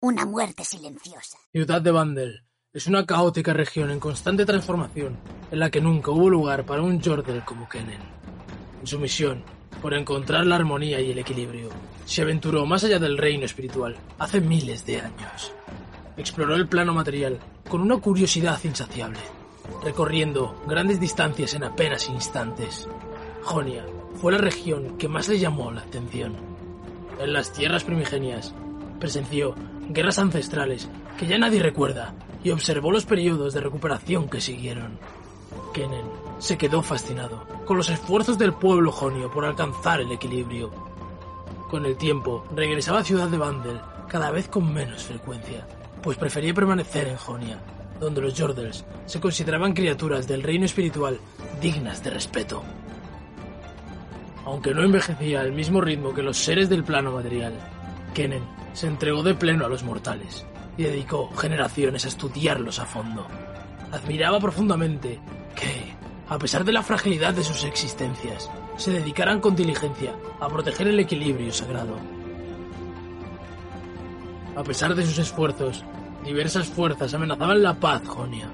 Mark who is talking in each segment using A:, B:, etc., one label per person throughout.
A: Una muerte silenciosa.
B: Ciudad de Vandel es una caótica región en constante transformación en la que nunca hubo lugar para un Jordel como Kennen. En su misión, por encontrar la armonía y el equilibrio, se aventuró más allá del reino espiritual hace miles de años. Exploró el plano material con una curiosidad insaciable, recorriendo grandes distancias en apenas instantes. Jonia fue la región que más le llamó la atención. En las tierras primigenias, presenció guerras ancestrales que ya nadie recuerda y observó los periodos de recuperación que siguieron. Kennen se quedó fascinado con los esfuerzos del pueblo jonio por alcanzar el equilibrio. Con el tiempo, regresaba a Ciudad de Vandel cada vez con menos frecuencia, pues prefería permanecer en Jonia, donde los Jordels se consideraban criaturas del reino espiritual dignas de respeto. Aunque no envejecía al mismo ritmo que los seres del plano material, Kennen se entregó de pleno a los mortales y dedicó generaciones a estudiarlos a fondo. Admiraba profundamente que, a pesar de la fragilidad de sus existencias, se dedicaran con diligencia a proteger el equilibrio sagrado. A pesar de sus esfuerzos, diversas fuerzas amenazaban la paz jonia.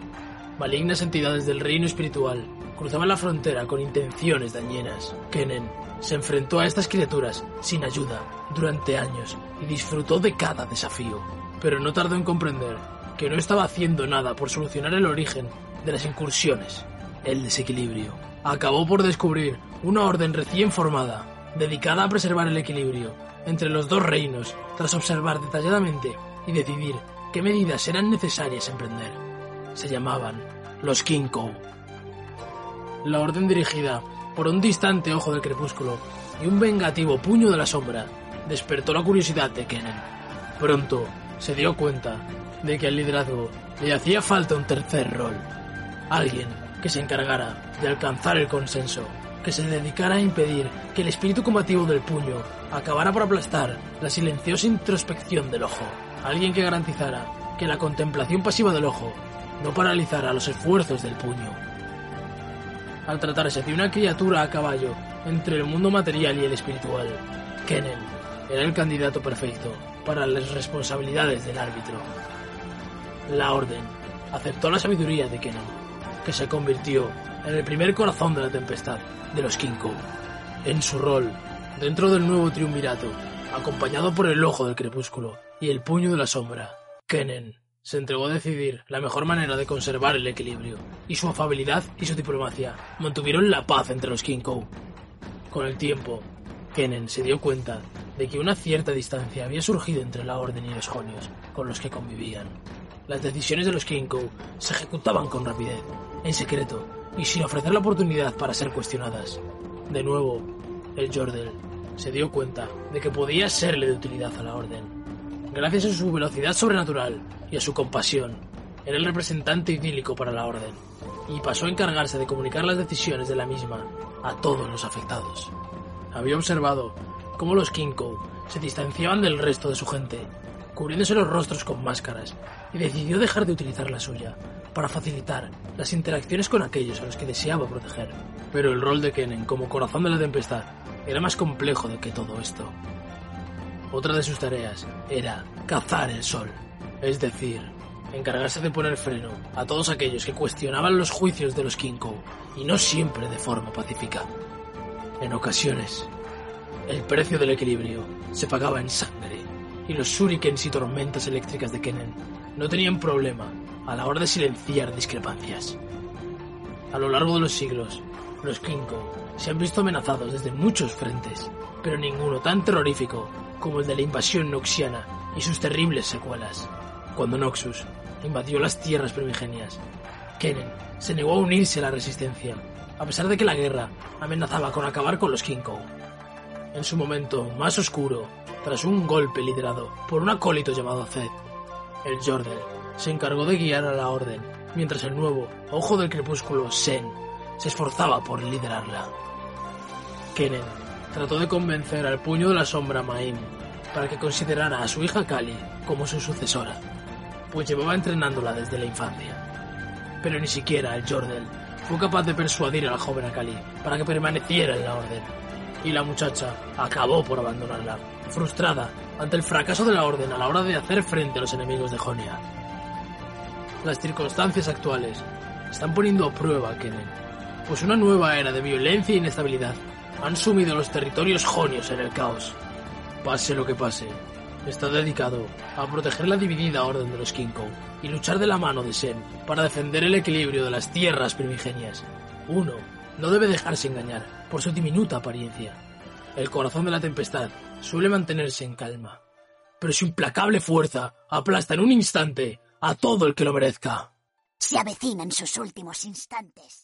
B: Malignas entidades del reino espiritual cruzaban la frontera con intenciones dañinas. Kennen se enfrentó a estas criaturas sin ayuda durante años y disfrutó de cada desafío, pero no tardó en comprender que no estaba haciendo nada por solucionar el origen de las incursiones, el desequilibrio. Acabó por descubrir una orden recién formada, dedicada a preservar el equilibrio entre los dos reinos, tras observar detalladamente y decidir qué medidas eran necesarias emprender. Se llamaban los Kinkou. La orden dirigida por un distante ojo del crepúsculo y un vengativo puño de la sombra despertó la curiosidad de Kennen. Pronto se dio cuenta de que al liderazgo le hacía falta un tercer rol. Alguien que se encargara de alcanzar el consenso, que se dedicara a impedir que el espíritu combativo del puño acabara por aplastar la silenciosa introspección del ojo. Alguien que garantizara que la contemplación pasiva del ojo no paralizara los esfuerzos del puño. Al tratarse de una criatura a caballo entre el mundo material y el espiritual, Kennen era el candidato perfecto para las responsabilidades del árbitro. La Orden aceptó la sabiduría de Kennen, que se convirtió en el primer corazón de la tempestad de los Kinkou. En su rol, dentro del nuevo triunvirato, acompañado por el ojo del crepúsculo y el puño de la sombra, Kennen se entregó a decidir la mejor manera de conservar el equilibrio, y su afabilidad y su diplomacia mantuvieron la paz entre los Kinkou. Con el tiempo, Kennen se dio cuenta de que una cierta distancia había surgido entre la Orden y los Jonios con los que convivían. Las decisiones de los Kinkou se ejecutaban con rapidez, en secreto y sin ofrecer la oportunidad para ser cuestionadas. De nuevo, el Jordel se dio cuenta de que podía serle de utilidad a la Orden. Gracias a su velocidad sobrenatural y a su compasión, era el representante idílico para la Orden, y pasó a encargarse de comunicar las decisiones de la misma a todos los afectados. Había observado cómo los Kinkou se distanciaban del resto de su gente, cubriéndose los rostros con máscaras, y decidió dejar de utilizar la suya para facilitar las interacciones con aquellos a los que deseaba proteger. Pero el rol de Kennen como corazón de la tempestad era más complejo de que todo esto. Otra de sus tareas era cazar el sol, es decir, encargarse de poner freno a todos aquellos que cuestionaban los juicios de los Kinkou, y no siempre de forma pacífica. En ocasiones, el precio del equilibrio se pagaba en sangre, y los shurikens y tormentas eléctricas de Kennen no tenían problema a la hora de silenciar discrepancias. A lo largo de los siglos, los Kinkou se han visto amenazados desde muchos frentes, pero ninguno tan terrorífico como el de la invasión noxiana y sus terribles secuelas. Cuando Noxus invadió las tierras primigenias, Kennen se negó a unirse a la resistencia, a pesar de que la guerra amenazaba con acabar con los Kinkou. En su momento más oscuro, tras un golpe liderado por un acólito llamado Zed, el Jordel se encargó de guiar a la Orden, mientras el nuevo Ojo del Crepúsculo, Sen, se esforzaba por liderarla. Kennen trató de convencer al puño de la sombra Maim para que considerara a su hija Kali como su sucesora, pues llevaba entrenándola desde la infancia. Pero ni siquiera el Jordel fue capaz de persuadir a la joven Akali para que permaneciera en la orden. y la muchacha acabó por abandonarla, frustrada ante el fracaso de la Orden a la hora de hacer frente a los enemigos de Jonia. Las circunstancias actuales están poniendo a prueba a Kennen, pues una nueva era de violencia e inestabilidad han sumido los territorios jonios en el caos. Pase lo que pase, está dedicado a proteger la dividida orden de los Kinkou y luchar de la mano de Sen para defender el equilibrio de las tierras primigenias. Uno no debe dejarse engañar por su diminuta apariencia. El corazón de la tempestad suele mantenerse en calma, pero su implacable fuerza aplasta en un instante a todo el que lo merezca.
A: Se avecinan sus últimos instantes.